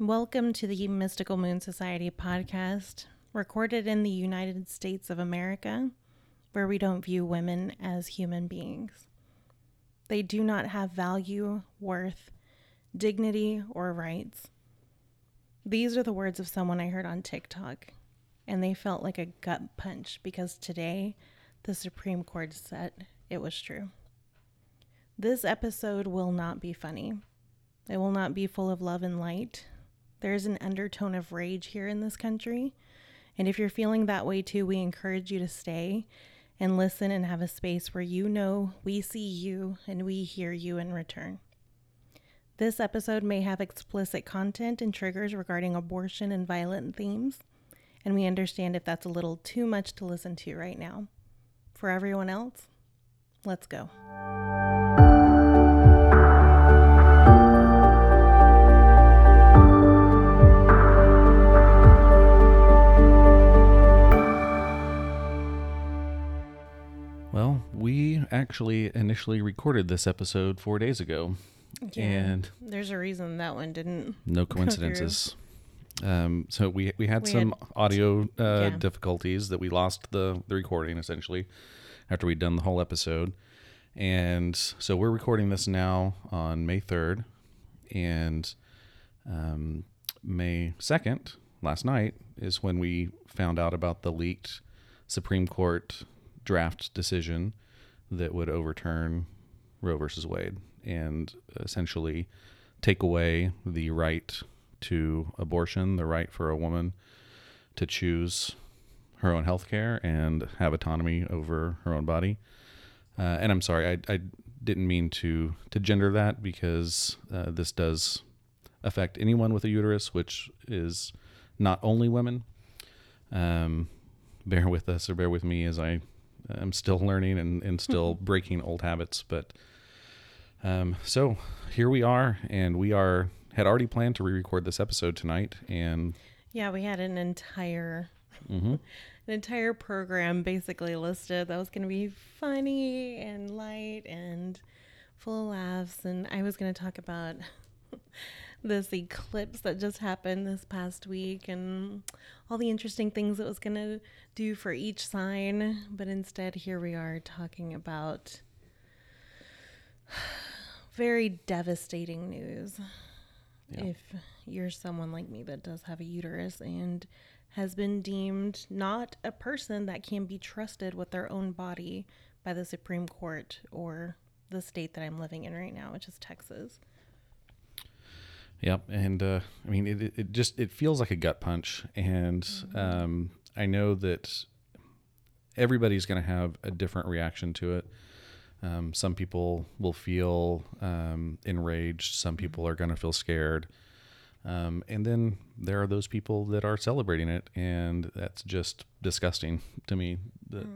Welcome to the Mystical Moon Society podcast, recorded in the United States of America, where we don't view women as human beings. They do not have value, worth, dignity, or rights. These are the words of someone I heard on TikTok, and they felt like a gut punch because today the Supreme Court said it was true. This episode will not be funny. It will not be full of love and light. There's an undertone of rage here in this country. And if you're feeling that way too, we encourage you to stay and listen and have a space where you know we see you and we hear you in return. This episode may have explicit content and triggers regarding abortion and violent themes, and we understand if that's a little too much to listen to right now. For everyone else, let's go. Actually initially recorded this episode four days ago, and there's a reason that one didn't. no coincidences. Um, so we we had We some had- audio uh, yeah. difficulties that we lost the the recording essentially after we'd done the whole episode, and so we're recording this now on May third, and um, May second, last night is when we found out about the leaked Supreme Court draft decision that would overturn Roe versus Wade and essentially take away the right to abortion, the right for a woman to choose her own health care and have autonomy over her own body. Uh, and I'm sorry, I, I didn't mean to to gender that because uh, this does affect anyone with a uterus, which is not only women. Um, bear with us or bear with me as I am still learning and, and still breaking old habits. But um, so here we are, and we are had already planned to re-record this episode tonight, and Yeah, we had an entire mhm. an entire program basically listed that was going to be funny and light and full of laughs and I was going to talk about this eclipse that just happened this past week and all the interesting things it was going to do for each sign, but instead here we are talking about very devastating news. Yeah. If you're someone like me that does have a uterus and has been deemed not a person that can be trusted with their own body by the Supreme Court or the state that I'm living in right now, which is Texas. Yep, and uh, I mean it, it- just it feels like a gut punch, and um, I know that everybody's going to have a different reaction to it. Um, some people will feel um, enraged. Some people are going to feel scared, um, and then there are those people that are celebrating it, and that's just disgusting to me. That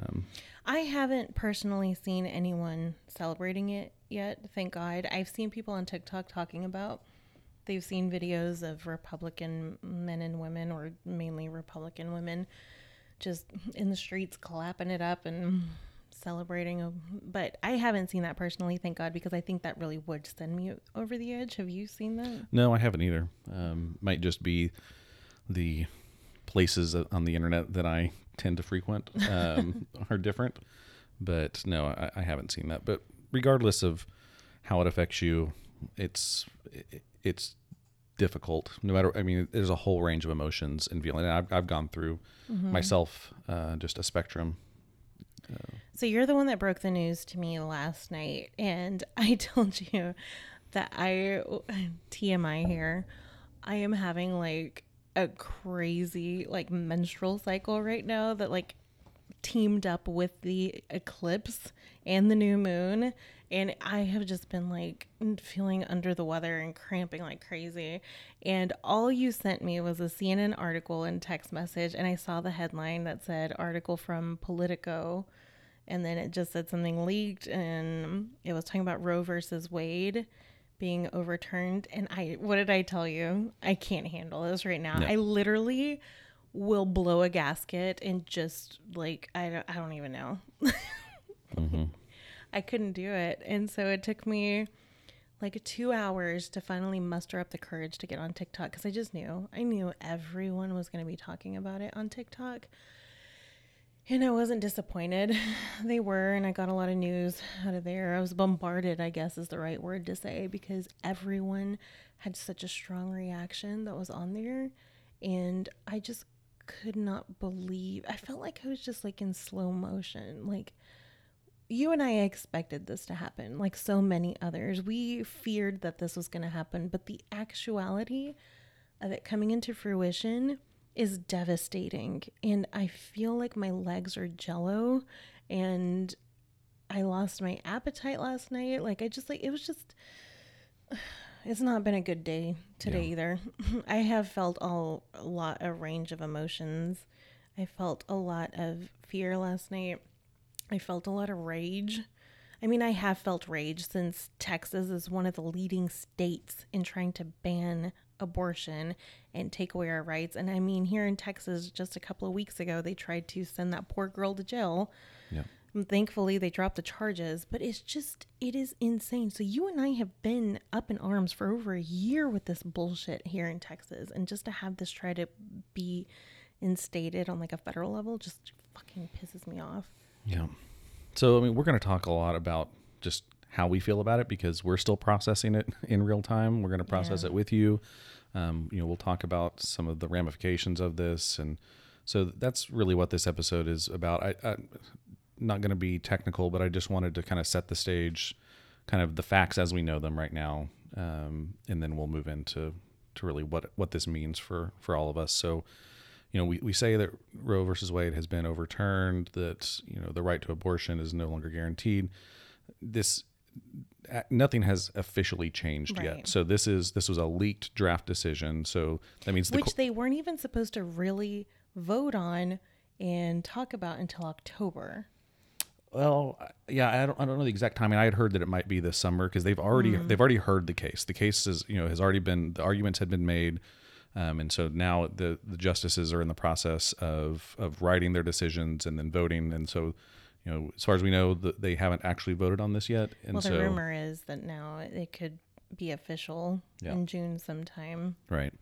um, I haven't personally seen anyone celebrating it yet, thank God. I've seen people on TikTok talking about they've seen videos of Republican men and women, or mainly Republican women, just in the streets clapping it up and celebrating. But I haven't seen that personally, thank God, because I think that really would send me over the edge. Have you seen that? No, I haven't either. Um, might just be the places on the internet that I tend to frequent um, are different. But no, I, I haven't seen that. But regardless of how it affects you, it's it's difficult. No matter, I mean, there's a whole range of emotions and feeling. And I've I've gone through myself uh, just a spectrum. So you're the one that broke the news to me last night, and I told you that I TMI here. I am having like a crazy like menstrual cycle right now that like teamed up with the eclipse and the new moon and I have just been like feeling under the weather and cramping like crazy and all you sent me was a CNN article and text message and I saw the headline that said article from Politico and then it just said something leaked and it was talking about Roe versus Wade being overturned and I what did I tell you? I can't handle this right now. No. I literally will blow a gasket and just like I don't I don't even know. Mm-hmm. I couldn't do it. And so it took me like two hours to finally muster up the courage to get on TikTok because I just knew I knew everyone was going to be talking about it on TikTok. And I wasn't disappointed. They were, and I got a lot of news out of there. I was bombarded, I guess is the right word to say, because everyone had such a strong reaction that was on there. And I just could not believe. I felt like I was just like in slow motion. Like, you and I expected this to happen, like so many others. We feared that this was going to happen, but the actuality of it coming into fruition is devastating. And I feel like my legs are jello and I lost my appetite last night. Like, I just, like, it was just, it's not been a good day today yeah. either. I have felt all, a lot, a range of emotions. I felt a lot of fear last night. I felt a lot of rage. I mean, I have felt rage since Texas is one of the leading states in trying to ban abortion and take away our rights. And I mean, here in Texas, just a couple of weeks ago, they tried to send that poor girl to jail. Yeah. And thankfully, they dropped the charges, but it's just, it is insane. So, you and I have been up in arms for over a year with this bullshit here in Texas. And just to have this try to be instated on like a federal level just fucking pisses me off. Yeah. So, I mean, we're going to talk a lot about just how we feel about it because we're still processing it in real time. We're going to process yeah. it with you. Um, you know, we'll talk about some of the ramifications of this, and so that's really what this episode is about. I, I'm not going to be technical, but I just wanted to kind of set the stage, kind of the facts as we know them right now, um, and then we'll move into to really what what this means for for all of us. So you know, we, we say that Roe versus Wade has been overturned, that, you know, the right to abortion is no longer guaranteed. This nothing has officially changed right. yet. So this is this was a leaked draft decision. So that means the which co- they weren't even supposed to really vote on and talk about until October. Well, yeah, I don't, I don't know the exact timing. I had heard that it might be this summer because they've already mm. they've already heard the case. The case is you know has already been the arguments had been made. Um, and so now the, the justices are in the process of, of writing their decisions and then voting. And so, you know, as far as we know, the, they haven't actually voted on this yet. And well, the so, rumor is that now it could be official yeah. in June sometime. Right.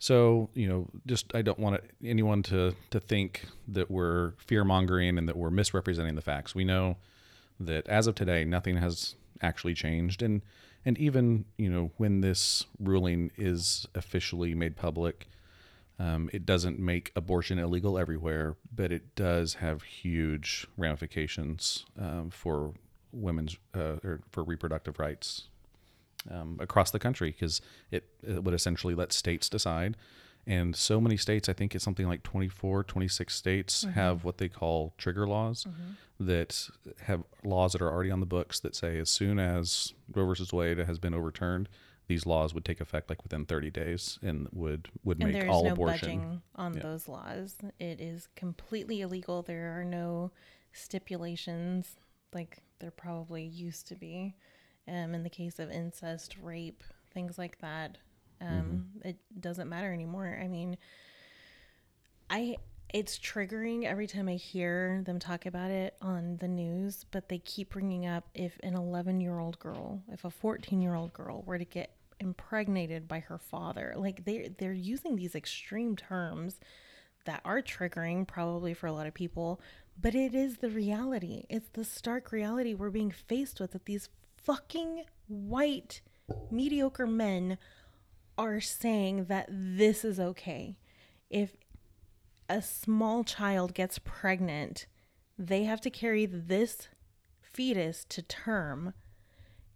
So, you know, just I don't want anyone to, to think that we're fear mongering and that we're misrepresenting the facts. We know that as of today, nothing has actually changed. And and even you know when this ruling is officially made public um, it doesn't make abortion illegal everywhere but it does have huge ramifications um, for women's uh, or for reproductive rights um, across the country because it, it would essentially let states decide. And so many states i think it's something like 24 26 states mm-hmm. have what they call trigger laws. Mm-hmm that have laws that are already on the books that say as soon as Roe versus Wade has been overturned, these laws would take effect like within 30 days and would would and make all no abortion budging on yeah. those laws. It is completely illegal. There are no stipulations like there probably used to be. Um, in the case of incest, rape, things like that, um, mm-hmm. it doesn't matter anymore. I mean, I it's triggering every time I hear them talk about it on the news, but they keep bringing up if an 11 year old girl, if a 14 year old girl were to get impregnated by her father, like they they're using these extreme terms that are triggering probably for a lot of people, but it is the reality. It's the stark reality we're being faced with that these fucking white mediocre men are saying that this is okay. If a small child gets pregnant, they have to carry this fetus to term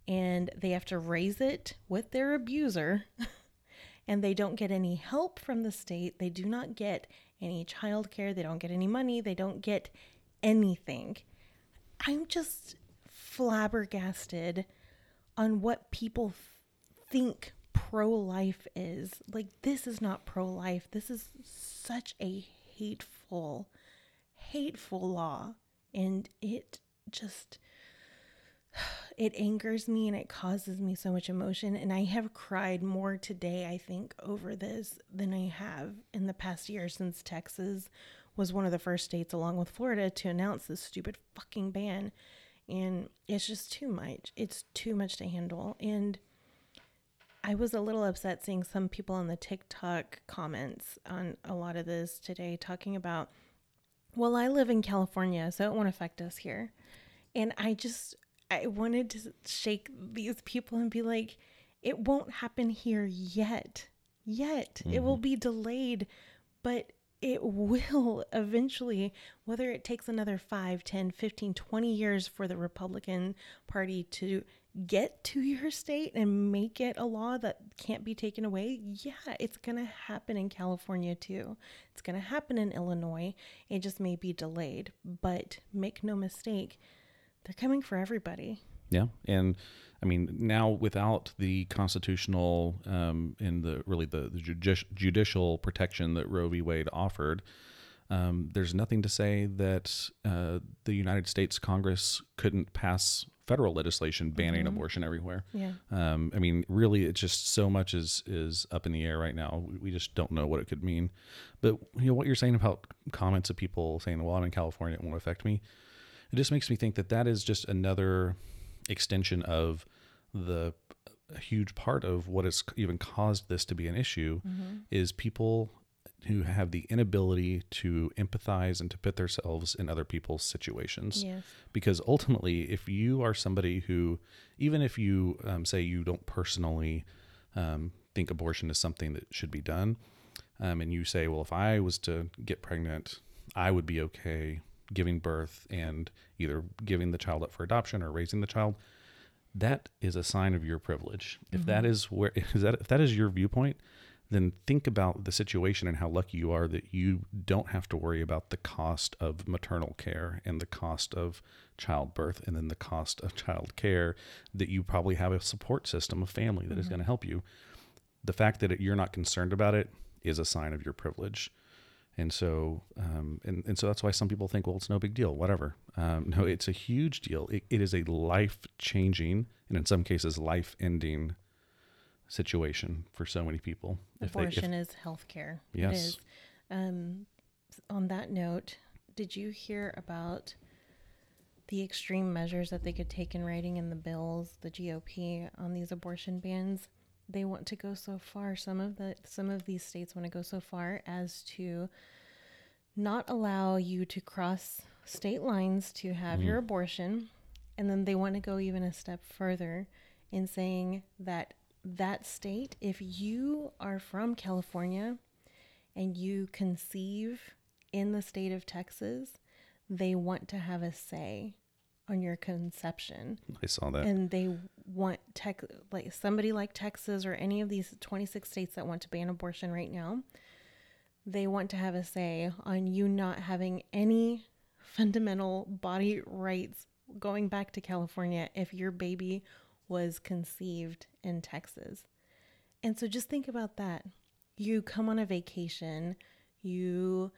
and they have to raise it with their abuser and they don't get any help from the state. They do not get any child care. They don't get any money. They don't get anything. I'm just flabbergasted on what people think pro life is. Like, this is not pro life. This is such a hateful, hateful law. And it just, it angers me and it causes me so much emotion. And I have cried more today, I think, over this than I have in the past year since Texas was one of the first states, along with Florida, to announce this stupid fucking ban. and it's just too much. It's too much to handle. And I was a little upset seeing some people on the TikTok comments on a lot of this today talking about, well, I live in California, so it won't affect us here. And I just, I wanted to shake these people and be like, it won't happen here yet. Yet. Mm-hmm. It will be delayed, but it will eventually, whether it takes another 5, 10, 15, 20 years for the Republican Party to get to your state and make it a law that can't be taken away, yeah, it's going to happen in California too. It's going to happen in Illinois. It just may be delayed, but make no mistake, they're coming for everybody. Yeah. And I mean, now without the constitutional um, and the really the, the judici- judicial protection that Roe v. Wade offered, um, there's nothing to say that uh, the United States Congress couldn't pass federal legislation banning mm-hmm. abortion everywhere. Yeah. Um, I mean, really, it's just so much is is up in the air right now. We just don't know what it could mean. But you know what you're saying about comments of people saying, "Well, I'm in California; it won't affect me." It just makes me think that that is just another extension of the huge part of what has even caused this to be an issue mm-hmm. is people who have the inability to empathize and to put themselves in other people's situations. Yes. Because ultimately, if you are somebody who, even if you um, say you don't personally um, think abortion is something that should be done, um, and you say, well, if I was to get pregnant, I would be okay giving birth and either giving the child up for adoption or raising the child, that is a sign of your privilege. If mm-hmm. that is where is that if that is your viewpoint, then think about the situation and how lucky you are that you don't have to worry about the cost of maternal care and the cost of childbirth and then the cost of child care that you probably have a support system, a family that mm-hmm. is going to help you. The fact that you're not concerned about it is a sign of your privilege. And so, um, and, and so that's why some people think, well, it's no big deal, whatever. Um, no, it's a huge deal. It, it is a life changing and in some cases life ending situation for so many people. Abortion they, if, is healthcare. Yes. It is. Um, on that note, did you hear about the extreme measures that they could take in writing in the bills, the GOP on these abortion bans? they want to go so far. Some of the some of these states want to go so far as to not allow you to cross state lines to have mm. your abortion, and then they want to go even a step further in saying that that state, if you are from California and you conceive in the state of Texas, they want to have a say on your conception. I saw that. And they want tech like somebody like Texas or any of these 26 states that want to ban abortion right now. They want to have a say on you not having any fundamental body rights going back to California if your baby was conceived in Texas. And so just think about that. You come on a vacation, you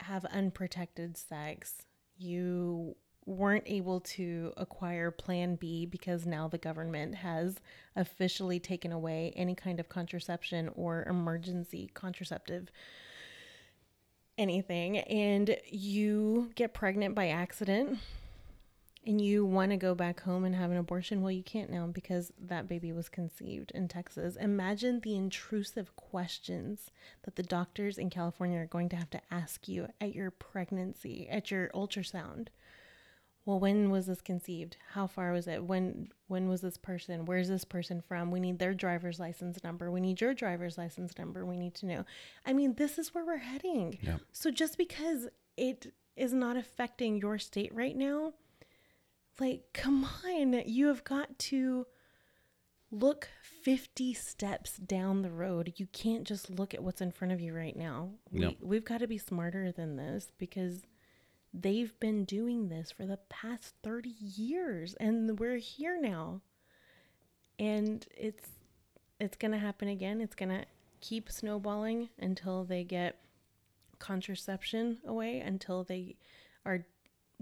have unprotected sex, you weren't able to acquire Plan B because now the government has officially taken away any kind of contraception or emergency contraceptive anything, and you get pregnant by accident and you want to go back home and have an abortion, well, you can't now because that baby was conceived in Texas. Imagine the intrusive questions that the doctors in California are going to have to ask you at your pregnancy, at your ultrasound. Well when was this conceived? How far was it? When when was this person? Where's this person from? We need their driver's license number. We need your driver's license number. We need to know. I mean this is where we're heading. Yeah. so just because it is not affecting your state right now like come on you have got to look 50 steps down the road you can't just look at what's in front of you right now we, we've got to be smarter than this because They've been doing this for the past 30 years and we're here now. And it's it's going to happen again. It's going to keep snowballing until they get contraception away, until they are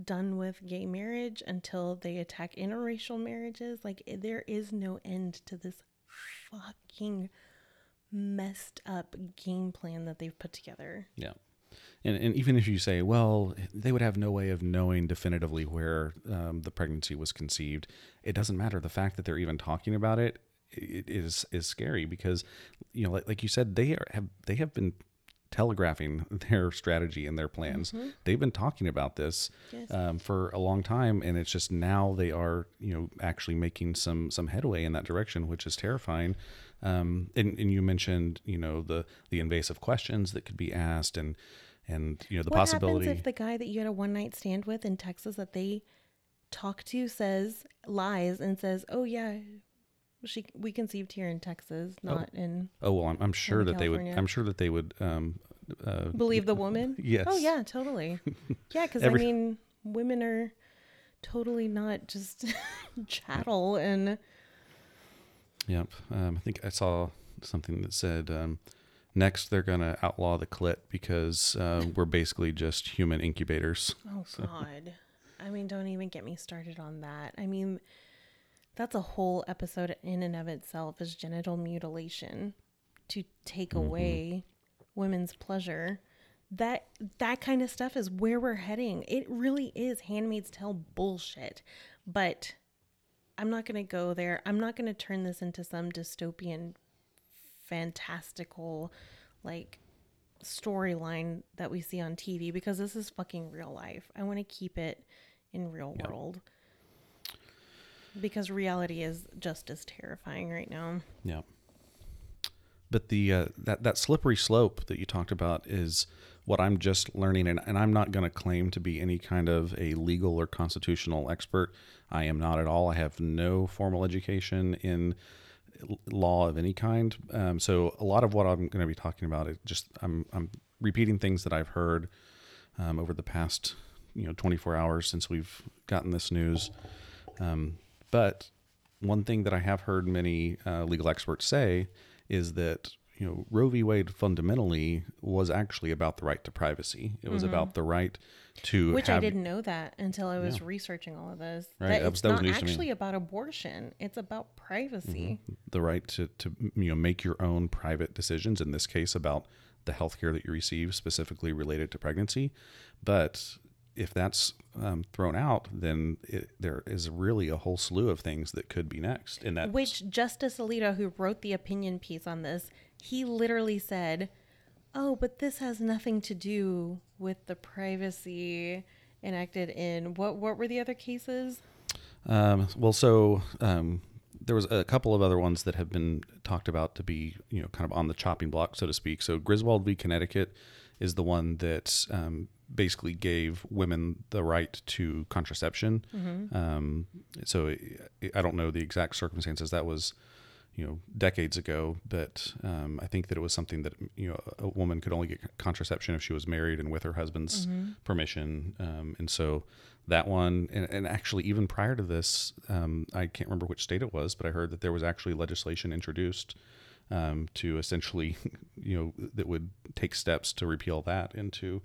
done with gay marriage, until they attack interracial marriages. Like there is no end to this fucking messed up game plan that they've put together. Yeah. And, and even if you say, well, they would have no way of knowing definitively where um, the pregnancy was conceived, it doesn't matter. The fact that they're even talking about it, it is is scary because, you know, like, like you said, they are, have they have been telegraphing their strategy and their plans. Mm-hmm. They've been talking about this Yes. um, for a long time, and it's just now they are, you know, actually making some some headway in that direction, which is terrifying. Um, and, and you mentioned, you know, the the invasive questions that could be asked, and and you know the what possibility. happens if the guy that you had a one night stand with in Texas that they talk to says lies and says, "Oh yeah, she we conceived here in Texas, not in oh well, I'm, I'm sure that they would. I'm sure that they would. Um, uh, believe the woman." yes. Oh yeah, totally. Yeah, because I mean, women are totally not just chattel and Yep. Um, I think I saw something that said um, next they're going to outlaw the clit because uh, we're basically just human incubators. oh god. I mean, don't even get me started on that. I mean, that's a whole episode in and of itself is genital mutilation to take mm-hmm. away women's pleasure. That that kind of stuff is where we're heading. It really is Handmaid's Tale bullshit. But I'm not going to go there. I'm not going to turn this into some dystopian fantastical like storyline that we see on TV because this is fucking real life. I want to keep it in real Yep. world. Because reality is just as terrifying right now. Yeah. But the uh, that that slippery slope that you talked about is what I'm just learning, and, and I'm not going to claim to be any kind of a legal or constitutional expert. I am not at all. I have no formal education in law of any kind. Um, so a lot of what I'm going to be talking about is just I'm I'm repeating things that I've heard um, over the past you know 24 hours since we've gotten this news. Um, but one thing that I have heard many uh, legal experts say is that you know Roe v. Wade fundamentally was actually about the right to privacy. It was about the right to Mm-hmm. Which I didn't know that until I was researching all of this. Right, That that was- it's that not actually about abortion. It's about privacy. the right to, to you know make your own private decisions in this case about the health care that you receive specifically related to pregnancy but if that's um, thrown out then it, there is really a whole slew of things that could be next in that Which Justice Alito, who wrote the opinion piece on this, he literally said, "Oh, but this has nothing to do with the privacy enacted in what? What were the other cases? Um, well, so um, there was a couple of other ones that have been talked about to be, you know, kind of on the chopping block, so to speak. So Griswold v. Connecticut is the one that um, basically gave women the right to contraception. Um, so I- I don't know the exact circumstances. That was, you know, decades ago, but um, I think that it was something that you know a woman could only get contraception if she was married and with her husband's permission. Um, and so that one, and, and actually even prior to this, um, I can't remember which state it was, but I heard that there was actually legislation introduced um, to essentially, you know, that would take steps to repeal that and to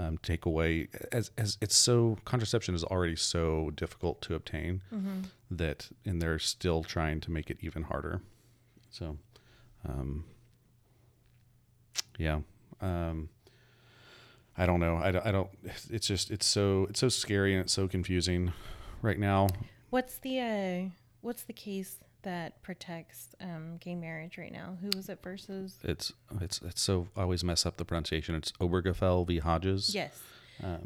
um, take away as as it's so contraception is already so difficult to obtain that, and they're still trying to make it even harder. So, um, yeah. Um, I don't know. I I don't. It's just it's so it's so scary and it's so confusing right now. What's the uh, what's the case that protects um, gay marriage right now? Who was it versus? It's it's it's so I always mess up the pronunciation. It's Obergefell v. Hodges. Yes,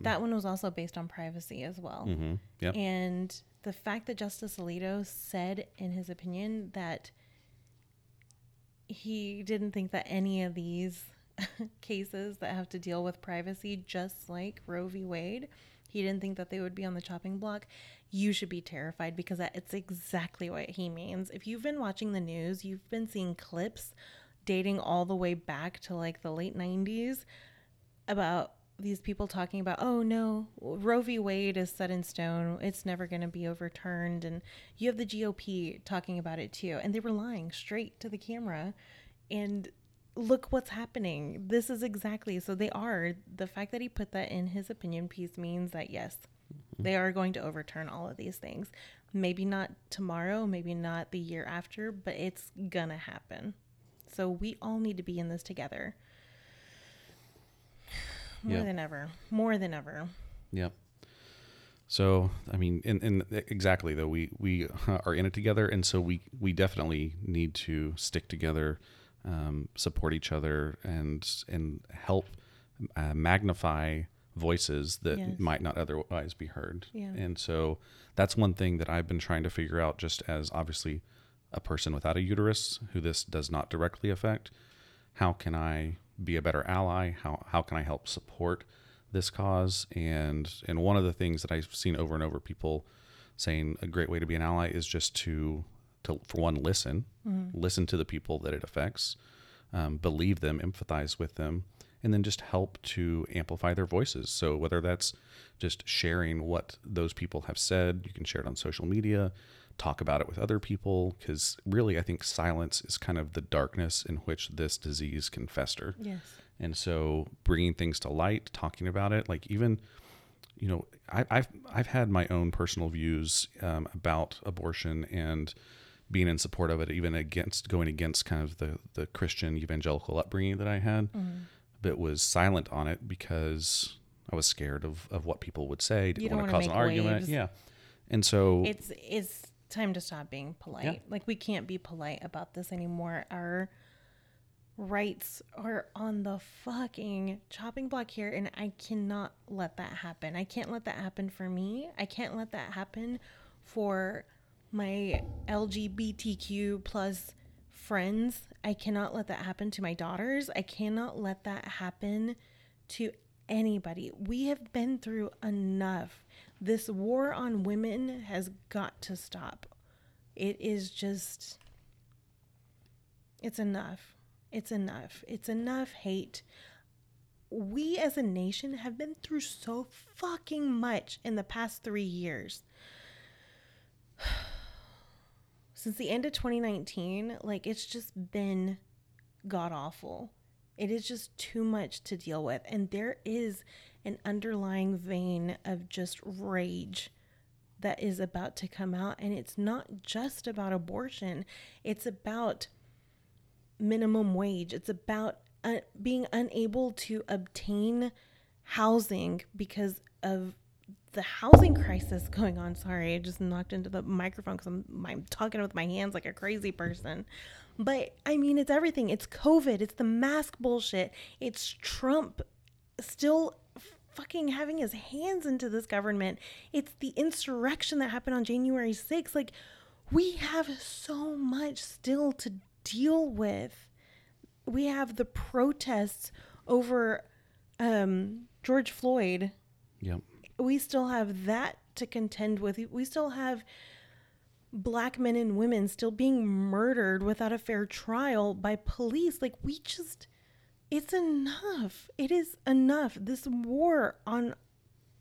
that one was also based on privacy as well. Mm-hmm. Yep. And the fact that Justice Alito said in his opinion that he didn't think that any of these cases that have to deal with privacy, just like Roe v. Wade, he didn't think that they would be on the chopping block. You should be terrified because it's exactly what he means. If you've been watching the news, you've been seeing clips dating all the way back to like the late 90s about these people talking about, oh no, Roe v. Wade is set in stone. It's never going to be overturned. And you have the GOP talking about it too. And they were lying straight to the camera. And look what's happening. This is exactly so they are. The fact that he put that in his opinion piece means that yes, they are going to overturn all of these things. Maybe not tomorrow, maybe not the year after, but it's gonna happen. So we all need to be in this together. more Yeah. than ever. More than ever. Yep. So I mean, and, and exactly though we we are in it together, and so we we definitely need to stick together, um, support each other, and and help uh, magnify voices that Yes. might not otherwise be heard. Yeah. And so that's one thing that I've been trying to figure out, just as obviously a person without a uterus who this does not directly affect. How can I be a better ally? How how can I help support this cause? And and one of the things that I've seen over and over people saying a great way to be an ally is just to to for one listen, listen to the people that it affects, um, believe them, empathize with them, and then just help to amplify their voices. So whether that's just sharing what those people have said, you can share it on social media, talk about it with other people, because really I think silence is kind of the darkness in which this disease can fester. Yes. And so bringing things to light, talking about it, like even, you know, I, I've I've had my own personal views um, about abortion and being in support of it, even against going against kind of the the Christian evangelical upbringing that I had, but was silent on it because I was scared of of what people would say. Didn't want to cause an argument. waves. Yeah, and so It's it's time to stop being polite. Yeah. Like we can't be polite about this anymore. Our rights are on the fucking chopping block here and I cannot let that happen. I can't let that happen for me. I can't let that happen for my LGBTQ plus friends. I cannot let that happen to my daughters. I cannot let that happen to anybody. We have been through enough. This war on women has got to stop. It is just it's enough. It's enough. It's enough hate. We as a nation have been through so fucking much in the past 3 years. Since the end of 2019, like it's just been god awful. It is just too much to deal with. And there is an underlying vein of just rage that is about to come out. And it's not just about abortion, it's about minimum wage, it's about uh, being unable to obtain housing because of the housing crisis going on. Sorry, I just knocked into the microphone because I'm, I'm talking with my hands like a crazy person. But I mean, it's everything. It's COVID. It's the mask bullshit. It's Trump still fucking having his hands into this government. It's the insurrection that happened on January 6th. Like, we have so much still to deal with. We have the protests over um, George Floyd yep, we still have that to contend with. We still have black men and women still being murdered without a fair trial by police. Like, we just, it's enough. It is enough. This war on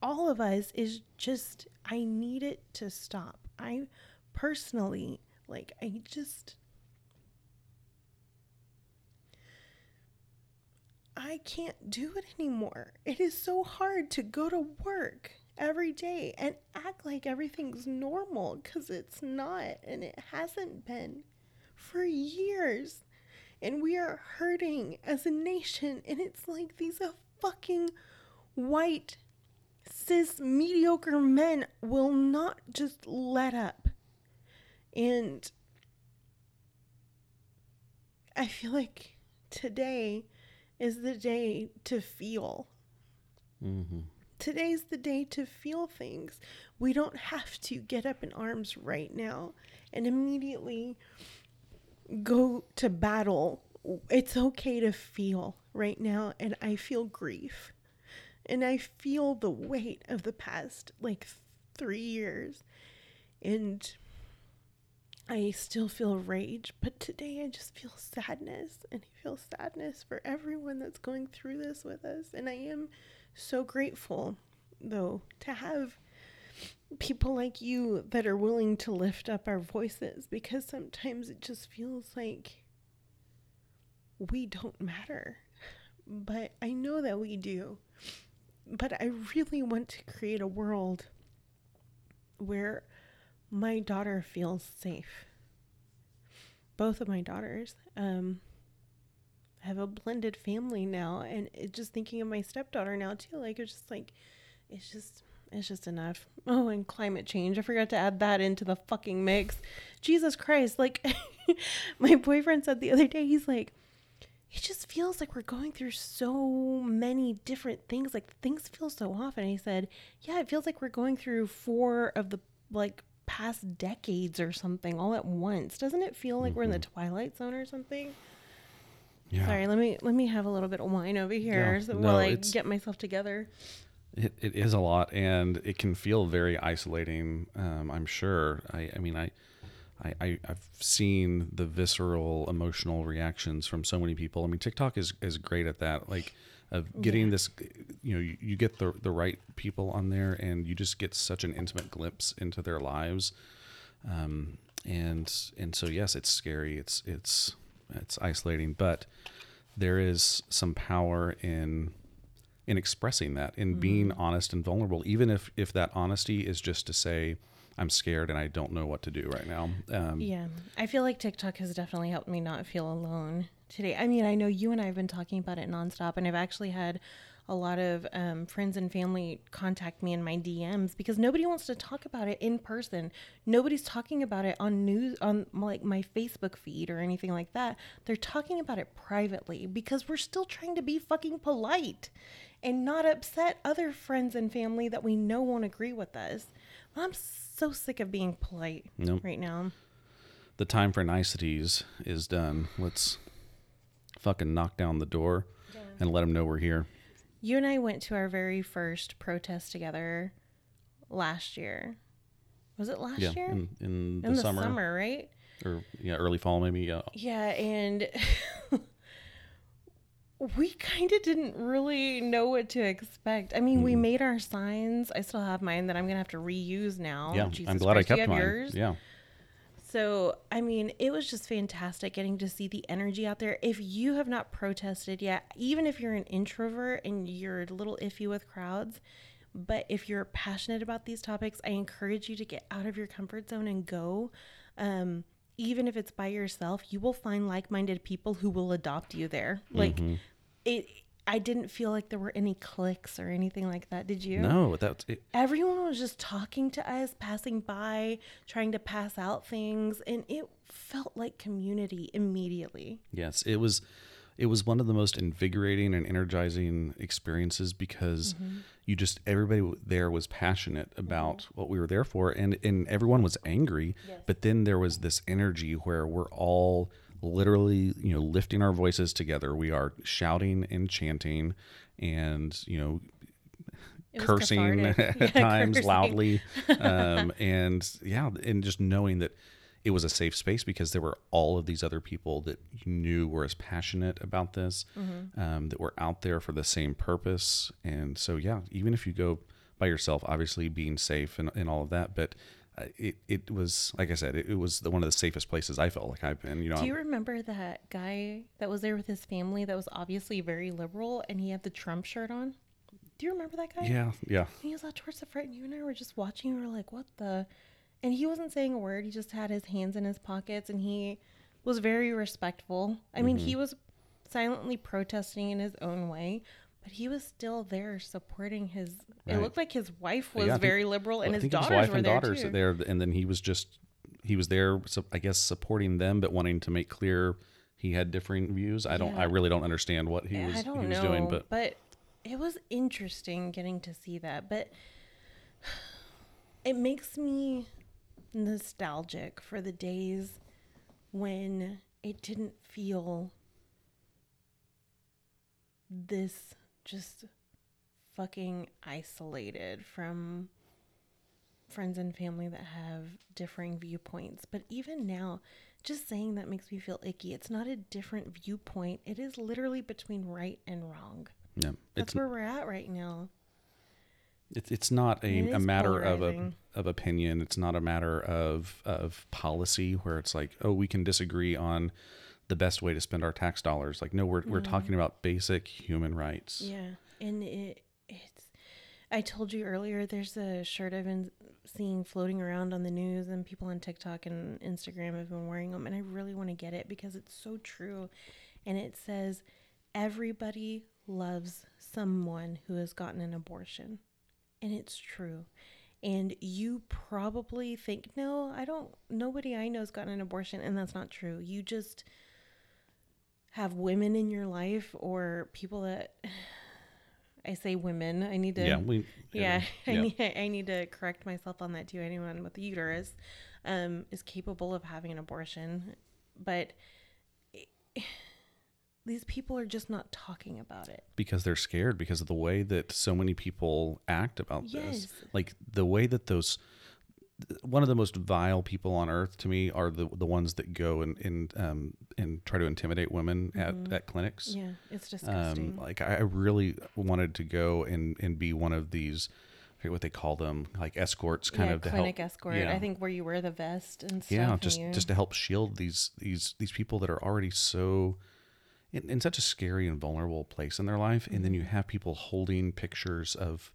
all of us is just, I need it to stop. I personally, like, I just, I can't do it anymore. It is so hard to go to work every day and act like everything's normal because it's not and it hasn't been for years. And we are hurting as a nation. And it's like these fucking white, cis, mediocre men will not just let up. And I feel like today is the day to feel. hmm Today's the day to feel things. We don't have to get up in arms right now and immediately go to battle. It's okay to feel right now, and I feel grief. And I feel the weight of the past like three years. And I still feel rage, but today I just feel sadness. And I feel sadness for everyone that's going through this with us. And I am so grateful, though, to have people like you that are willing to lift up our voices because sometimes it just feels like we don't matter. But I know that we do. But I really want to create a world where my daughter feels safe. Both of my daughters um, have a blended family now, and it, just thinking of my stepdaughter now too. Like it's just like, it's just it's just enough. Oh, and climate change. I forgot to add that into the fucking mix. Jesus Christ! Like my boyfriend said the other day, he's like it just feels like we're going through so many different things. Like things feel so off. And he said, Yeah, it feels like we're going through four of the like past decades or something all at once. Doesn't it feel like mm-hmm. we're in the mm-hmm. twilight zone or something? Yeah. Sorry, let me let me have a little bit of wine over here yeah. so no, while I get myself together. It, it is a lot and it can feel very isolating, um, I'm sure. I, I mean I I, I have seen the visceral emotional reactions from so many people. I mean, TikTok is is great at that. Like of getting yeah. this, you know, you, you, get the the right people on there, and you just get such an intimate glimpse into their lives. Um, and and so yes, it's scary. It's it's it's isolating, but there is some power in in expressing that, in mm-hmm. being honest and vulnerable, even if if that honesty is just to say I'm scared and I don't know what to do right now. Um, yeah, I feel like TikTok has definitely helped me not feel alone today. I mean, I know you and I have been talking about it nonstop, and I've actually had a lot of um, friends and family contact me in my DMs because nobody wants to talk about it in person. Nobody's talking about it on news on like my Facebook feed or anything like that. They're talking about it privately because we're still trying to be fucking polite and not upset other friends and family that we know won't agree with us. I'm so sick of being polite nope. right now. The time for niceties is done. Let's fucking knock down the door yeah. and let them know we're here. You and I went to our very first protest together last year. Was it last yeah, year? In, in the, in the summer. summer, right? Or yeah, early fall maybe. Yeah. Yeah, and we kind of didn't really know what to expect. I mean, mm. we made our signs. I still have mine that I'm gonna have to reuse now. Yeah, Jesus I'm glad Christ, I kept mine. Yours? Yeah. So, I mean, it was just fantastic getting to see the energy out there. If you have not protested yet, even if you're an introvert and you're a little iffy with crowds, but if you're passionate about these topics, I encourage you to get out of your comfort zone and go. Um, even if it's by yourself, you will find like minded people who will adopt you there. Like, mm-hmm it I didn't feel like there were any clicks or anything like that. Did you? No, that's it. Everyone was just talking to us, passing by, trying to pass out things, and it felt like community immediately. Yes, it was it was one of the most invigorating and energizing experiences because mm-hmm. you just everybody there was passionate about mm-hmm. what we were there for and and everyone was angry, yes. but then there was this energy where we're all literally, you know, lifting our voices together. We are shouting and chanting and, you know, cursing at yeah, times cursing. loudly. Um, and yeah, and just knowing that it was a safe space because there were all of these other people that you knew were as passionate about this, mm-hmm. um, that were out there for the same purpose. And so, yeah, even if you go by yourself, obviously being safe and, and all of that, but it, it was like I said, it, it was the, one of the safest places I felt like I've been. You know, do you remember that guy that was there with his family that was obviously very liberal and he had the Trump shirt on? Do you remember that guy? Yeah, yeah. And he was out towards the front, and you and I were just watching. We were like, "What the?" And he wasn't saying a word. He just had his hands in his pockets, and he was very respectful. I mean, mm-hmm. he was silently protesting in his own way, but he was still there supporting his. Right. It looked like his wife was yeah, very liberal, and his daughters his wife were and there daughters too. there, and then he was just he was there, so I guess supporting them, but wanting to make clear he had differing views. I don't. Yeah. I really don't understand what he eh, was. I don't he was know, doing, but but it was interesting getting to see that. But it makes me nostalgic for the days when it didn't feel this just fucking isolated from friends and family that have differing viewpoints. But even now, just saying that makes me feel icky. It's not a different viewpoint. It is literally between right and wrong. Yeah, that's where we're at right now. It's it's not a, it a matter of a of opinion. It's not a matter of of policy where it's like, oh, we can disagree on the best way to spend our tax dollars. Like, no, we're we're mm-hmm. talking about basic human rights. Yeah, and it it's. I told you earlier. There's a shirt I've been seeing floating around on the news, and people on TikTok and Instagram have been wearing them, and I really want to get it because it's so true. and it says everybody loves someone who has gotten an abortion. And it's true. And you probably think, no, I don't, nobody I know has gotten an abortion. And that's not true. You just have women in your life or people that, I say women, I need to, yeah, we. yeah, I, yeah. need, I need to correct myself on that too. Anyone with a uterus um, is capable of having an abortion. But these people are just not talking about it. because they're scared because of the way that so many people act about this. Like the way that those one of the most vile people on earth to me are the the ones that go and and um and try to intimidate women at at clinics. Mm-hmm. Yeah, it's disgusting. Um, like I really wanted to go and and be one of these. I forget what they call them, like escorts, kind yeah, of to clinic help. escort. Yeah. I think where you wear the vest and stuff. yeah, just you- just to help shield these these these people that are already so in, in such a scary and vulnerable place in their life, and Mm-hmm. then you have people holding pictures of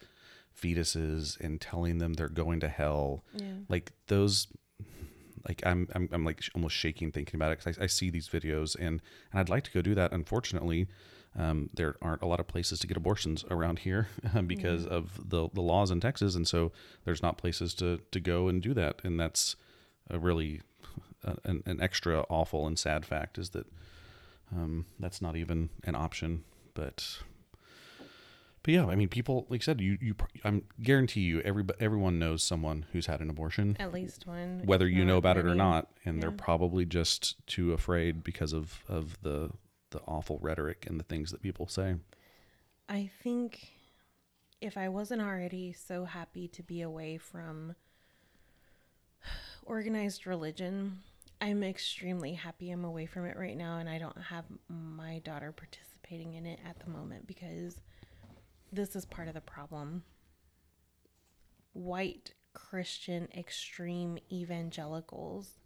fetuses and telling them they're going to hell. Yeah. Like those, like I'm I'm, I'm like almost shaking thinking about it because I, I see these videos and and I'd like to go do that. Unfortunately, um, there aren't a lot of places to get abortions around here because of the the laws in Texas, and so there's not places to to go and do that, and that's a really uh, an, an extra awful and sad fact is that um, that's not even an option. But but yeah, I mean, people like I said, you you I'm guarantee you every everyone knows someone who's had an abortion, At least one. whether you know about it or not, and they're probably just too afraid because of of the the awful rhetoric and the things that people say. I think if I wasn't already so happy to be away from organized religion, I'm extremely happy I'm away from it right now and I don't have my daughter participating in it at the moment because this is part of the problem. White Christian extreme evangelicals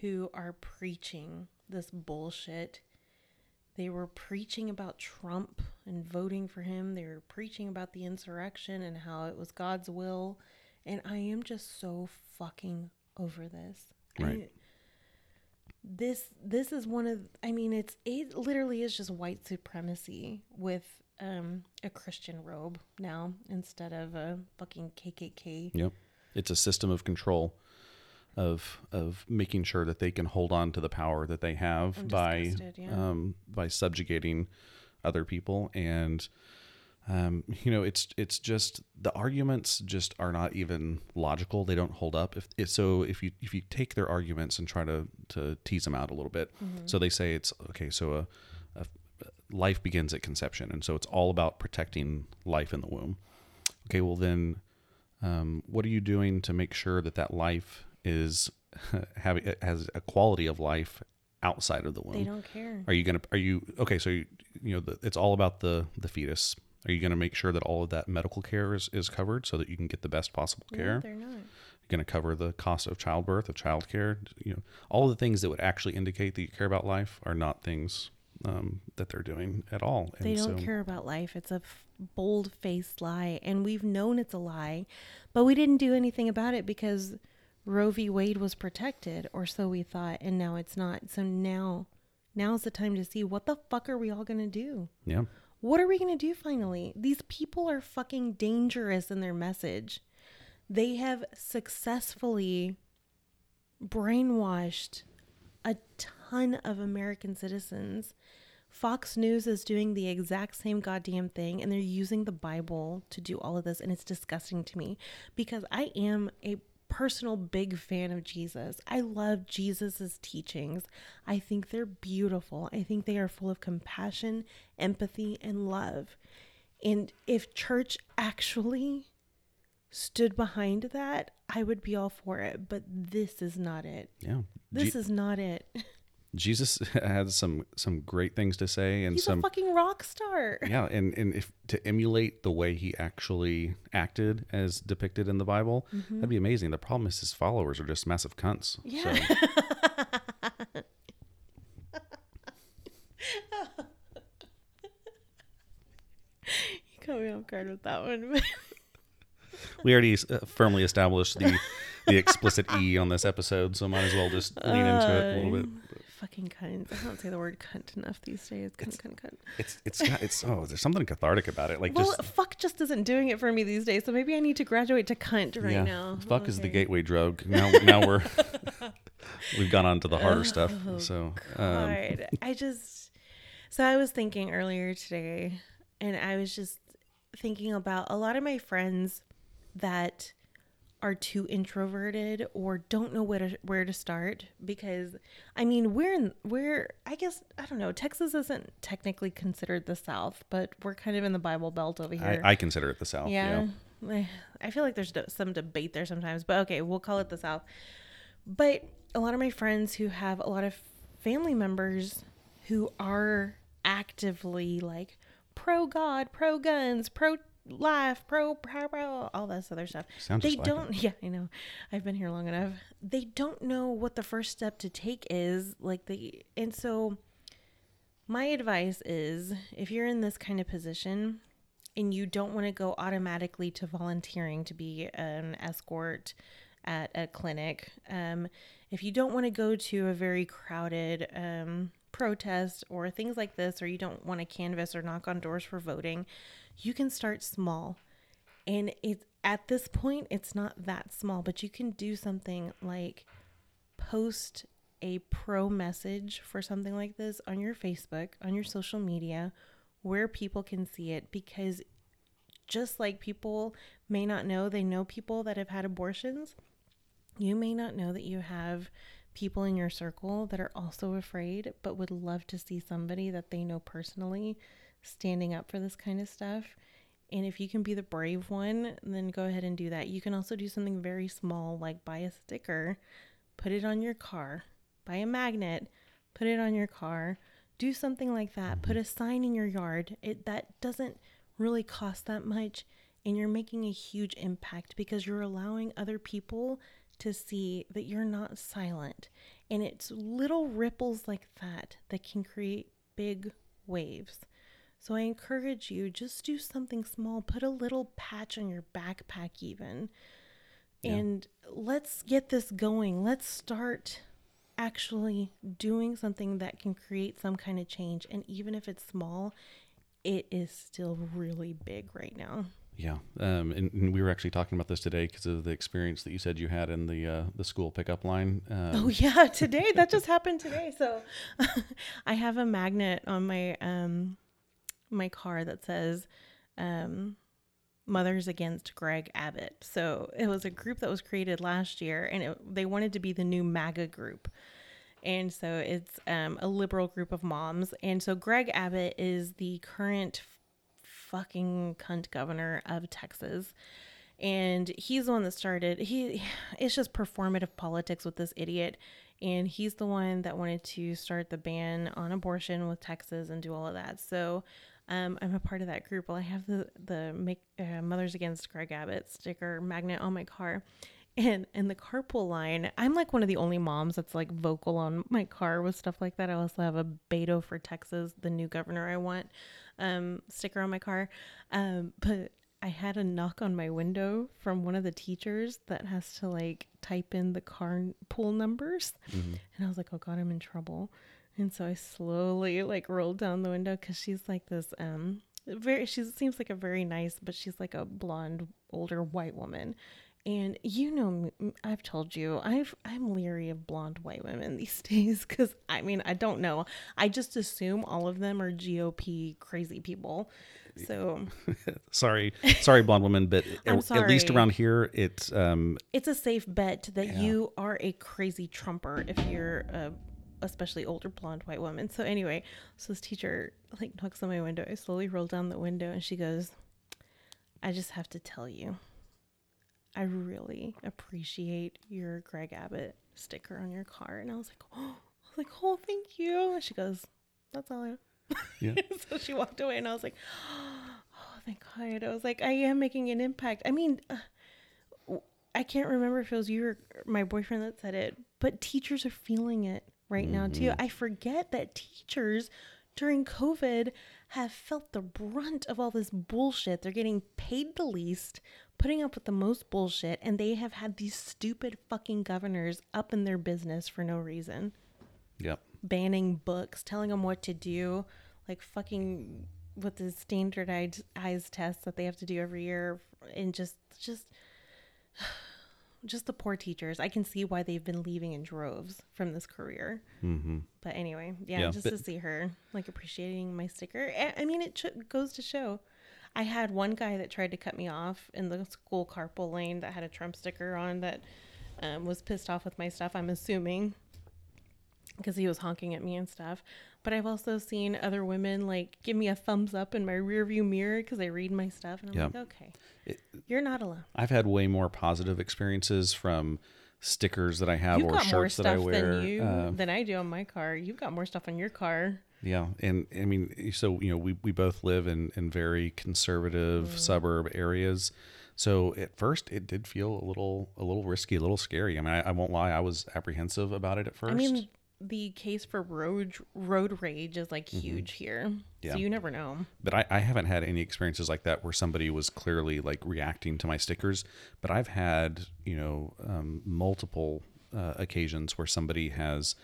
who are preaching this bullshit they were preaching about Trump and voting for him. They were preaching about the insurrection and how it was God's will. And I am just so fucking over this. Right. I, this this is one of I mean it's it literally is just white supremacy with um a Christian robe now instead of a fucking KKK. Yep, it's a system of control. Of, of making sure that they can hold on to the power that they have by yeah. um, by subjugating other people and um, you know it's it's just the arguments just are not even logical they don't hold up if, if so if you if you take their arguments and try to to tease them out a little bit so they say it's okay so a life begins at conception and so it's all about protecting life in the womb okay well then um, what are you doing to make sure that that life is having has a quality of life outside of the womb They don't care. are you gonna? Are you okay? So you, you know, the, it's all about the the fetus. Are you gonna make sure that all of that medical care is, is covered so that you can get the best possible No, care? they're not. You're gonna cover the cost of childbirth, of childcare. You know, all of the things that would actually indicate that you care about life are not things um, that they're doing at all. They don't so, care about life. It's a f- bold faced lie. And we've known it's a lie, but we didn't do anything about it because Roe v. Wade was protected, or so we thought. And now it's not. So now, now's the time to see what the fuck are we all going to do? Yeah, What are we going to do finally? These people are fucking dangerous in their message. They have successfully brainwashed a ton of American citizens. Fox News is doing the exact same goddamn thing, and they're using the Bible to do all of this. And it's disgusting to me because I am a personal big fan of Jesus. I love Jesus's teachings. I think they're beautiful. I think they are full of compassion, empathy, and love. And if church actually stood behind that, I would be all for it. But this is not it. yeah. This Je- is not it. Jesus had some some great things to say and He's some a fucking rock star. yeah and and if to emulate the way he actually acted as depicted in the bible that'd be amazing the problem is his followers are just massive cunts Yeah. so You caught me off guard with that one. we already uh, firmly established the the explicit e on this episode so might as well just lean into it a little bit fucking cunt. I don't say the word cunt enough these days. Cunt, cunt, cunt. It's it's got- it's oh, there's something cathartic about it. Like Well, just fuck just isn't doing it for me these days. So maybe I need to graduate to cunt right yeah, now. fuck is the gateway drug. Now now we're we've gone on to the harder stuff. Oh, So um, I just so I was thinking earlier today, and I was just thinking about a lot of my friends that are too introverted or don't know where to where to start because I mean we're in we're I guess I don't know Texas isn't technically considered the South but we're kind of in the Bible Belt over here I consider it the South. yeah. Eh, I feel like there's some debate there sometimes, but okay, we'll call it the South. But a lot of my friends who have a lot of family members who are actively like pro God, pro guns, pro life, pro, pro, pro all this other stuff. Sounds they like don't, yeah, I know. I've been here long enough. They don't know what the first step to take is. Like, they, and so my advice is if you're in this kind of position, and you don't want to go automatically to volunteering to be an escort at a clinic, um, if you don't want to go to a very crowded um, protest or things like this, or you don't want to canvass or knock on doors for voting, you can start small. And it's at this point, it's not that small, but you can do something like post a pro message for something like this on your Facebook, on your social media, where people can see it because just like people may not know they know people that have had abortions, you may not know that you have people in your circle that are also afraid but would love to see somebody that they know personally standing up for this kind of stuff. And if you can be the brave one, then go ahead and do that. You can also do something very small like buy a sticker, put it on your car, buy a magnet, put it on your car, do something like that. Put a sign in your yard. It that doesn't really cost that much and you're making a huge impact because you're allowing other people to see that you're not silent. And it's little ripples like that that can create big waves. So I encourage you just do something small, put a little patch on your backpack even. Yeah. And let's get this going. Let's start actually doing something that can create some kind of change and even if it's small, it is still really big right now. Yeah, um, and, and we were actually talking about this today because of the experience that you said you had in the uh, the school pickup line. Um, Oh yeah, today that just happened today. So I have a magnet on my um my car that says um Mothers Against Greg Abbott. So it was a group that was created last year and it, they wanted to be the new MAGA group. And so it's um, a liberal group of moms. And so Greg Abbott is the current fucking cunt governor of Texas. And he's the one that started he it's just performative politics with this idiot. And he's the one that wanted to start the ban on abortion with Texas and do all of that. So um, I'm a part of that group. Well, I have the the make uh, Mothers Against Greg Abbott sticker magnet on my car, and in the carpool line, I'm like one of the only moms that's like vocal on my car with stuff like that. I also have a Beto for Texas, the new governor I want, um, sticker on my car. Um, but I had a knock on my window from one of the teachers that has to like type in the car pool numbers, mhm. and I was like, oh god, I'm in trouble. And so I slowly like rolled down the window because she's like this um very she seems like a very nice but she's like a blonde older white woman. And you know i've told you i've i'm leery of blonde white women these days because i mean i don't know. I just assume all of them are gop crazy people. So sorry, sorry, blonde woman, but at, at least around here, it's um, it's a safe bet that Yeah. you are a crazy trumper if you're a especially older blonde white woman. So anyway, so this teacher like knocks on my window. I slowly roll down the window and she goes, I just have to tell you, I really appreciate your Greg Abbott sticker on your car. And I was like, oh, I was like, oh, thank you. And she goes, that's all I yeah, so she walked away and I was like, oh, thank God. I was like, I am making an impact. I mean, uh, I can't remember if it was you or my boyfriend that said it, but teachers are feeling it right now too. Mm-hmm. I forget that teachers during COVID have felt the brunt of all this bullshit. They're getting paid the least, putting up with the most bullshit, and they have had these stupid fucking governors up in their business for no reason. yep. banning books, telling them what to do, like fucking with the standardized eyes tests that they have to do every year, and just just just the poor teachers. I can see why they've been leaving in droves from this career. Mm-hmm. But anyway, yeah, Yeah, just but- to see her like appreciating my sticker. I, I mean, it ch- goes to show. I had one guy that tried to cut me off in the school carpool lane that had a Trump sticker on that um, was pissed off with my stuff. I'm assuming because he was honking at me and stuff. But I've also seen other women like give me a thumbs up in my rearview mirror because I read my stuff, and I'm like, okay, It- you're not alone. I've had way more positive experiences from stickers that I have You've or shirts that I wear. than you uh, than I do on my car. You've got more stuff on your car. Yeah, and I mean, so you know, we we both live in in very conservative Mm. suburb areas. So at first, it did feel a little a little risky, a little scary. I mean, I, I won't lie, I was apprehensive about it at first. I mean, the case for road road rage is like huge here. Mm-hmm. Yeah. So you never know. but I, I haven't had any experiences like that where somebody was clearly like reacting to my stickers. But I've had you know um, multiple uh, occasions where somebody has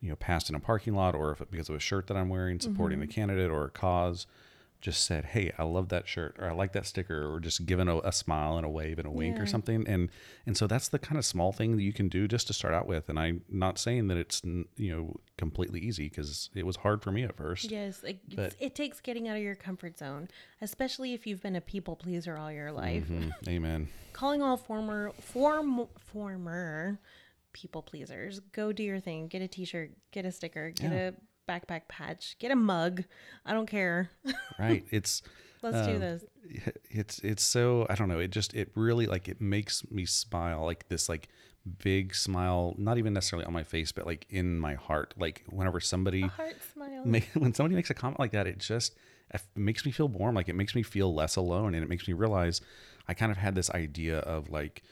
you know passed in a parking lot or if it, because of a shirt that I'm wearing supporting Mm-hmm. a candidate or a cause. Just said, "Hey, I love that shirt," or "I like that sticker," or just given a, a smile and a wave and a wink Yeah. or something, and and so that's the kind of small thing that you can do just to start out with. And I'm not saying that it's you know completely easy because it was hard for me at first. Yes, it, it takes getting out of your comfort zone, especially if you've been a people pleaser all your life. Mhm. Amen. Calling all former form former people pleasers. Go do your thing. Get a T-shirt. Get a sticker. Get Yeah. a backpack patch. Get a mug. I don't care. Right? It's Let's do Um, this. it's it's so I don't know. It just it really like it makes me smile like this like big smile, not even necessarily on my face, but like in my heart. Like whenever somebody A heart smile. make, when somebody makes a comment like that, it just it makes me feel warm. Like it makes me feel less alone, and it makes me realize I kind of had this idea of like.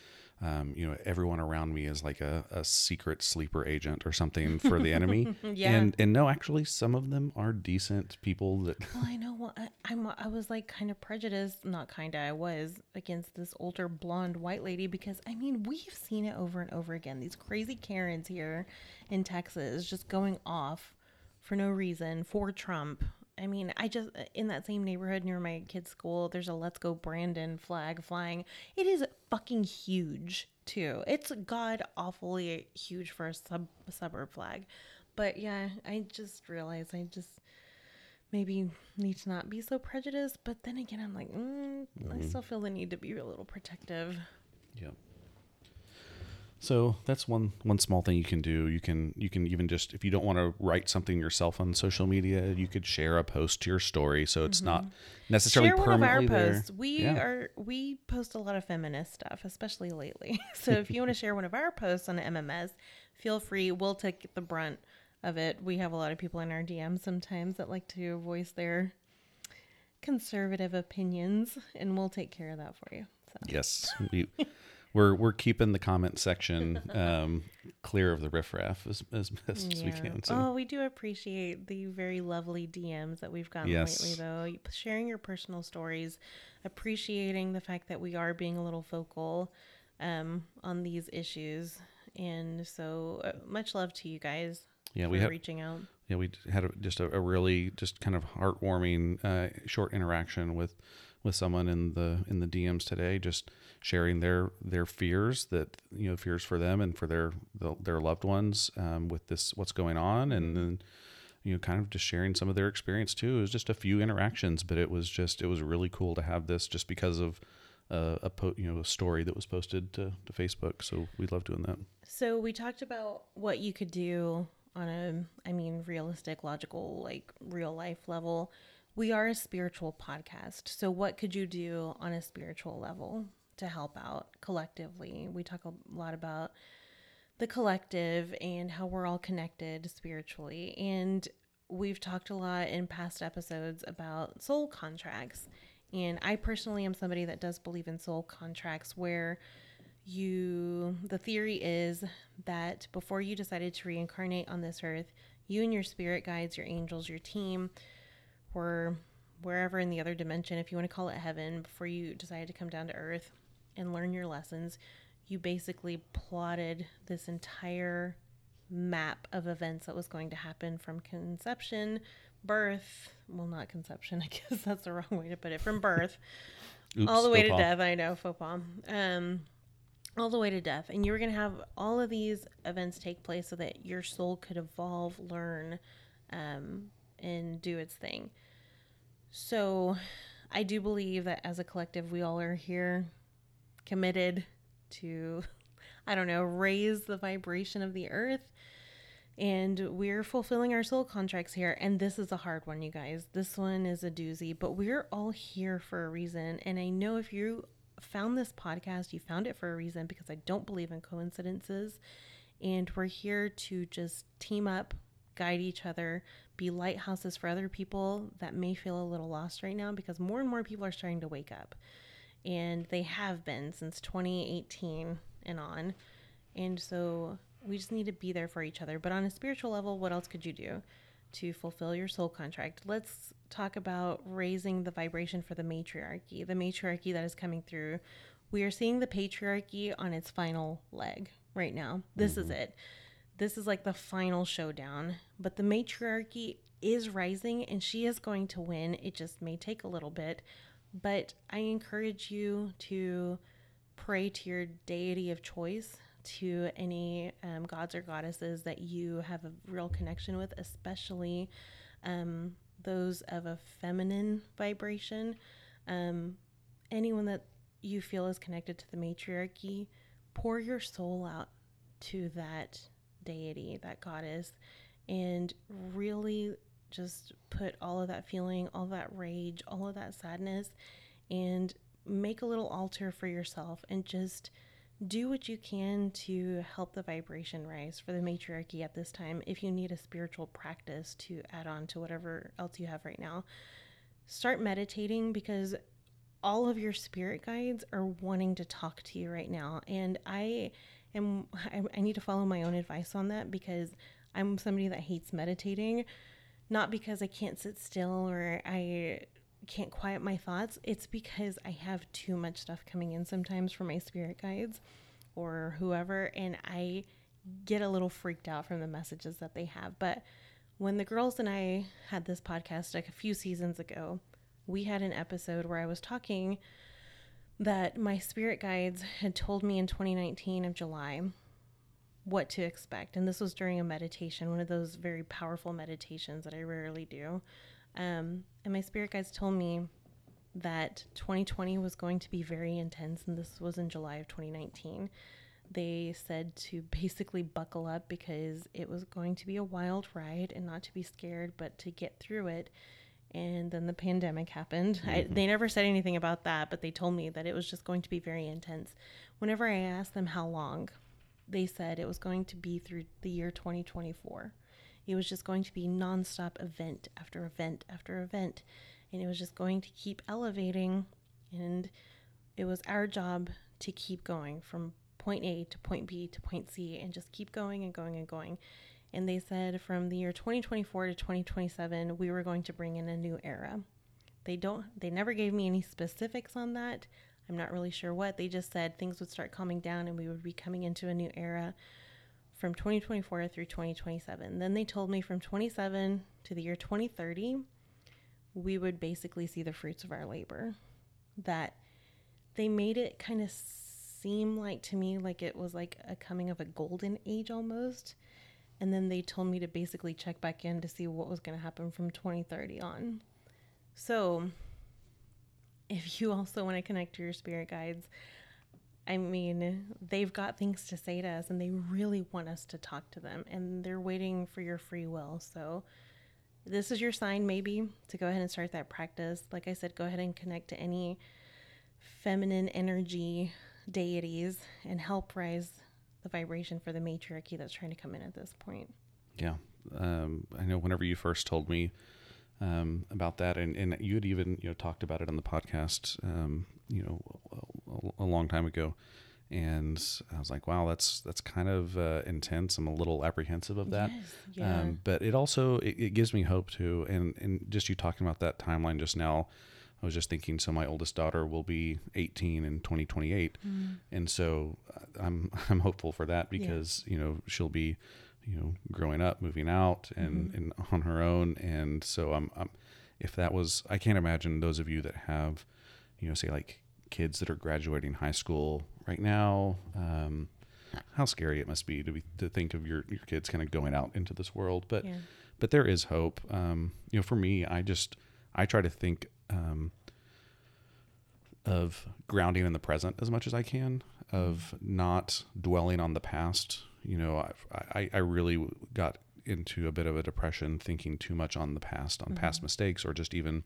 Um, you know, everyone around me is like a, a secret sleeper agent or something for the enemy. Yeah. And and no, actually, some of them are decent people that Well, I know what I, I'm. I was like kind of prejudiced, not kind of. I was against this older blonde white lady because I mean we've seen it over and over again. These crazy Karens here in Texas just going off for no reason for Trump. I mean, I just in that same neighborhood near my kid's school, there's a "Let's Go Brandon" flag flying. It is fucking huge too. It's god awfully huge for a sub suburb flag. But yeah, I just realized I just maybe need to not be so prejudiced. But then again, I'm like, mm, I still feel the need to be a little protective. Yeah. So that's one one small thing you can do. You can you can even just if you don't want to write something yourself on social media, you could share a post to your story, so it's not necessarily Mm-hmm. Share one of our there. posts. We Yeah. are we post a lot of feminist stuff, especially lately. so if you want to share one of our posts on MMS, feel free. We'll take the brunt of it. We have a lot of people in our DMs sometimes that like to voice their conservative opinions, and we'll take care of that for you. So. Yes, we, we're we're keeping the comment section um, clear of the riffraff as as best as we can. So Oh, we do appreciate the very lovely DMs that we've gotten Yes. lately, though. Sharing your personal stories, appreciating the fact that we are being a little vocal um, on these issues. And so, uh, much love to you guys yeah, for we have reaching out. yeah we had a, just a, a really just kind of heartwarming uh, short interaction with with someone in the in the DMs today just sharing their their fears that you know fears for them and for their the, their loved ones um, with this what's going on. And then you know kind of just sharing some of their experience too. It was just a few interactions but it was just it was really cool to have this just because of uh, a po- you know a story that was posted to, to Facebook. So we love doing that. So, we talked about what you could do on a, I mean, realistic, logical, like real life level. We are a spiritual podcast. So, what could you do on a spiritual level to help out collectively? We talk a lot about the collective and how we're all connected spiritually. And we've talked a lot in past episodes about soul contracts. And I personally am somebody that does believe in soul contracts where you the theory is that before you decided to reincarnate on this earth, you and your spirit guides, your angels, your team were wherever in the other dimension, if you want to call it heaven, before you decided to come down to earth and learn your lessons, you basically plotted this entire map of events that was going to happen from conception, birth, well, not conception, I guess that's the wrong way to put it, from birth Oops, all the way to death. I know, faux pas. Um, all the way to death. And you were going to have all of these events take place so that your soul could evolve, learn, um, and do its thing. So I do believe that as a collective, we all are here committed to, I don't know, raise the vibration of the earth. And we're fulfilling our soul contracts here. And this is a hard one, you guys. This one is a doozy, but we're all here for a reason. And I know if you found this podcast, you found it for a reason because I don't believe in coincidences. And we're here to just team up, guide each other, be lighthouses for other people that may feel a little lost right now because more and more people are starting to wake up. And they have been since 2018 and on. And so we just need to be there for each other. But on a spiritual level, what else could you do to fulfill your soul contract? Let's talk about raising the vibration for the matriarchy, the matriarchy that is coming through. We are seeing the patriarchy on its final leg right now. This is mm-hmm. it. This is like the final showdown. But the matriarchy is rising and she is going to win. It just may take a little bit. But I encourage you to pray to your deity of choice, to any um, gods or goddesses that you have a real connection with, especially um, those of a feminine vibration. Um, anyone that you feel is connected to the matriarchy, pour your soul out to that deity, that goddess, and really just put all of that feeling, all that rage, all of that sadness, and make a little altar for yourself and just do what you can to help the vibration rise for the matriarchy at this time. If you need a spiritual practice to add on to whatever else you have right now, start meditating because all of your spirit guides are wanting to talk to you right now. And I am, I, need to follow my own advice on that because I'm somebody that hates meditating, not because I can't sit still or I can't quiet my thoughts. It's because I have too much stuff coming in sometimes from my spirit guides or whoever, and I get a little freaked out from the messages that they have. But when the girls and I had this podcast like a few seasons ago, we had an episode where I was talking that my spirit guides had told me in 2019 of July what to expect. And this was during a meditation, one of those very powerful meditations that I rarely do. Um, and my spirit guides told me that 2020 was going to be very intense, and this was in July of 2019. They said to basically buckle up because it was going to be a wild ride and not to be scared, but to get through it. And then the pandemic happened. I, they never said anything about that, but they told me that it was just going to be very intense. Whenever I asked them how long, they said it was going to be through the year 2024. It was just going to be nonstop event after event after event. And it was just going to keep elevating. And it was our job to keep going from point A to point B to point C and just keep going and going and going. And they said from the year 2024 to 2027, we were going to bring in a new era. They don't, they never gave me any specifics on that. I'm not really sure what. They just said things would start calming down and we would be coming into a new era from 2024 through 2027. Then they told me from 27 to the year 2030, we would basically see the fruits of our labor. That they made it kind of seem like to me like it was like a coming of a golden age almost. And then they told me to basically check back in to see what was going to happen from 2030 on. So, if you also want to connect to your spirit guides, I mean, they've got things to say to us and they really want us to talk to them and they're waiting for your free will. So, this is your sign, maybe, to go ahead and start that practice. Like I said, go ahead and connect to any feminine energy deities and help rise the vibration for the matriarchy that's trying to come in at this point. Yeah. Um, I know whenever you first told me um, about that, and, and you had even you know talked about it on the podcast, um, you know, a, a long time ago, and I was like, wow, that's that's kind of uh, intense. I'm a little apprehensive of that, Yes, yeah. um, but it also it, it gives me hope too. And and just you talking about that timeline just now, I was just thinking. So my oldest daughter will be 18 in 2028, Mm-hmm. and so uh, I'm I'm hopeful for that because you know she'll be you know, growing up, moving out, and, and on her own. And so I'm, I'm, if that was, I can't imagine those of you that have, you know, say like kids that are graduating high school right now. Um, how scary it must be to be to think of your your kids kind of going out into this world, but Yeah. but there is hope. Um, you know, for me, I just I try to think um, of grounding in the present as much as I can, of not dwelling on the past. You know, I've, I I really got into a bit of a depression thinking too much on the past, on past mistakes, or just even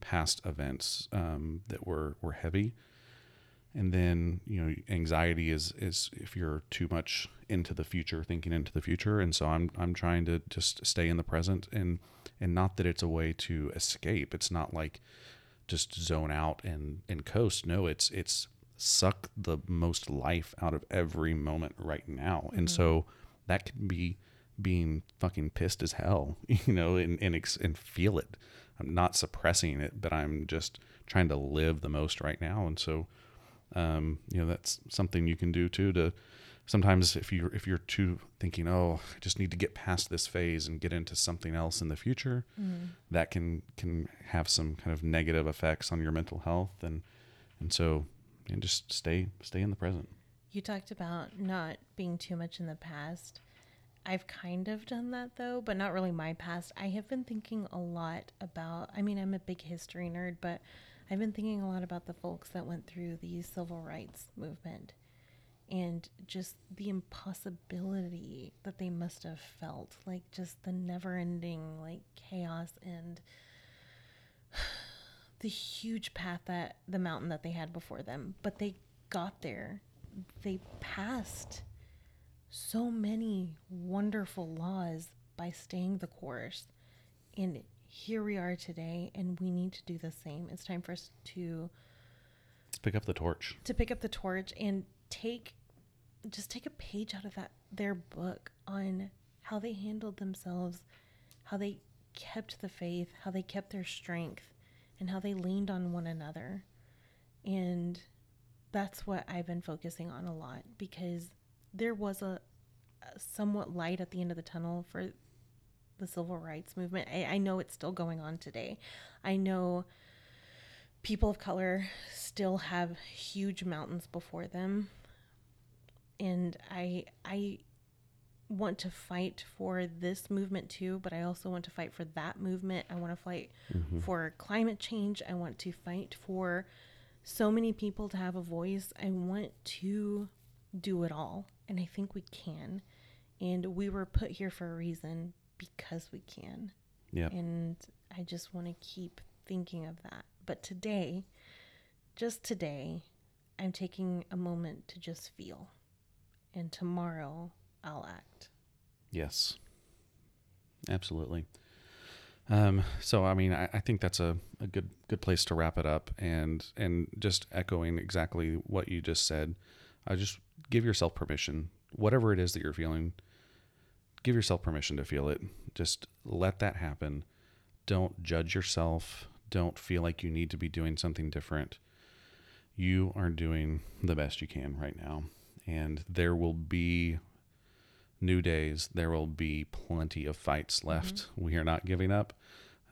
past events um, that were were heavy. And then you know, anxiety is is if you're too much into the future, thinking into the future. And so I'm I'm trying to just stay in the present, and and not that it's a way to escape. It's not like just zone out and and coast. No, it's it's suck the most life out of every moment right now. And so that can be being fucking pissed as hell, you know, and and, ex- and feel it. I'm not suppressing it, but I'm just trying to live the most right now. And so, um, you know, that's something you can do too. To sometimes if you if you're too thinking, oh, I just need to get past this phase and get into something else in the future, that can can have some kind of negative effects on your mental health. And and so, and just stay stay in the present. You talked about not being too much in the past. I've kind of done that though, but not really my past. I have been thinking a lot about, I mean, I'm a big history nerd, but I've been thinking a lot about the folks that went through the civil rights movement and just the impossibility that they must have felt. Like, just the never ending, like, chaos and the huge path that the mountain that they had before them. But they got there, they passed so many wonderful laws by staying the course. And here we are today, and we need to do the same. It's time for us to Let's pick up the torch. to pick up the torch and take just take a page out of that their book on how they handled themselves, how they kept the faith, how they kept their strength, and how they leaned on one another. And that's what I've been focusing on a lot because there was a, a somewhat light at the end of the tunnel for the civil rights movement. I, I know it's still going on today. I know people of color still have huge mountains before them and i i want to fight for this movement too but i also want to fight for that movement i want to fight mm-hmm. for climate change i want to fight for so many people to have a voice i want to do it all and i think we can and we were put here for a reason because we can Yeah. and I just want to keep thinking of that. But today, just today, I'm taking a moment to just feel. And tomorrow, I'll act. Yes. Absolutely. Um, so I mean, I, I think that's a, a good good place to wrap it up, and and just echoing exactly what you just said. I just give yourself permission, whatever it is that you're feeling. Give yourself permission to feel it. Just let that happen. Don't judge yourself. Don't feel like you need to be doing something different. You are doing the best you can right now, and there will be new days. There will be plenty of fights mm-hmm. left. We are not giving up,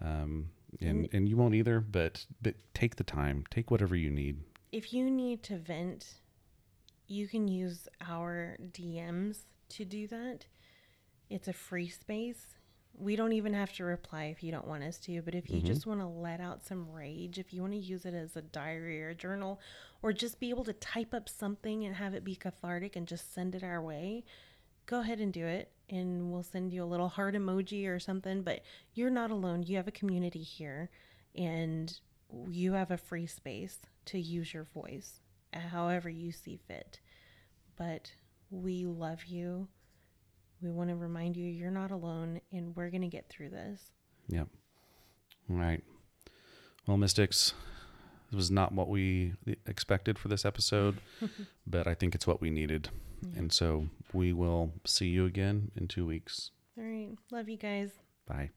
um, and mm. and you won't either. But but take the time. Take whatever you need. If you need to vent, you can use our DMs to do that. It's a free space. We don't even have to reply if you don't want us to, but if you mm-hmm. just want to let out some rage, if you want to use it as a diary or a journal, or just be able to type up something and have it be cathartic and just send it our way, go ahead and do it. And we'll send you a little heart emoji or something. But you're not alone. You have a community here, and you have a free space to use your voice uh, however you see fit. But we love you. We want to remind you you're not alone, and we're going to get through this. Yep. All right. Well, Mystics, this was not what we expected for this episode, but I think it's what we needed. And so we will see you again in two weeks. All right. Love you guys. Bye.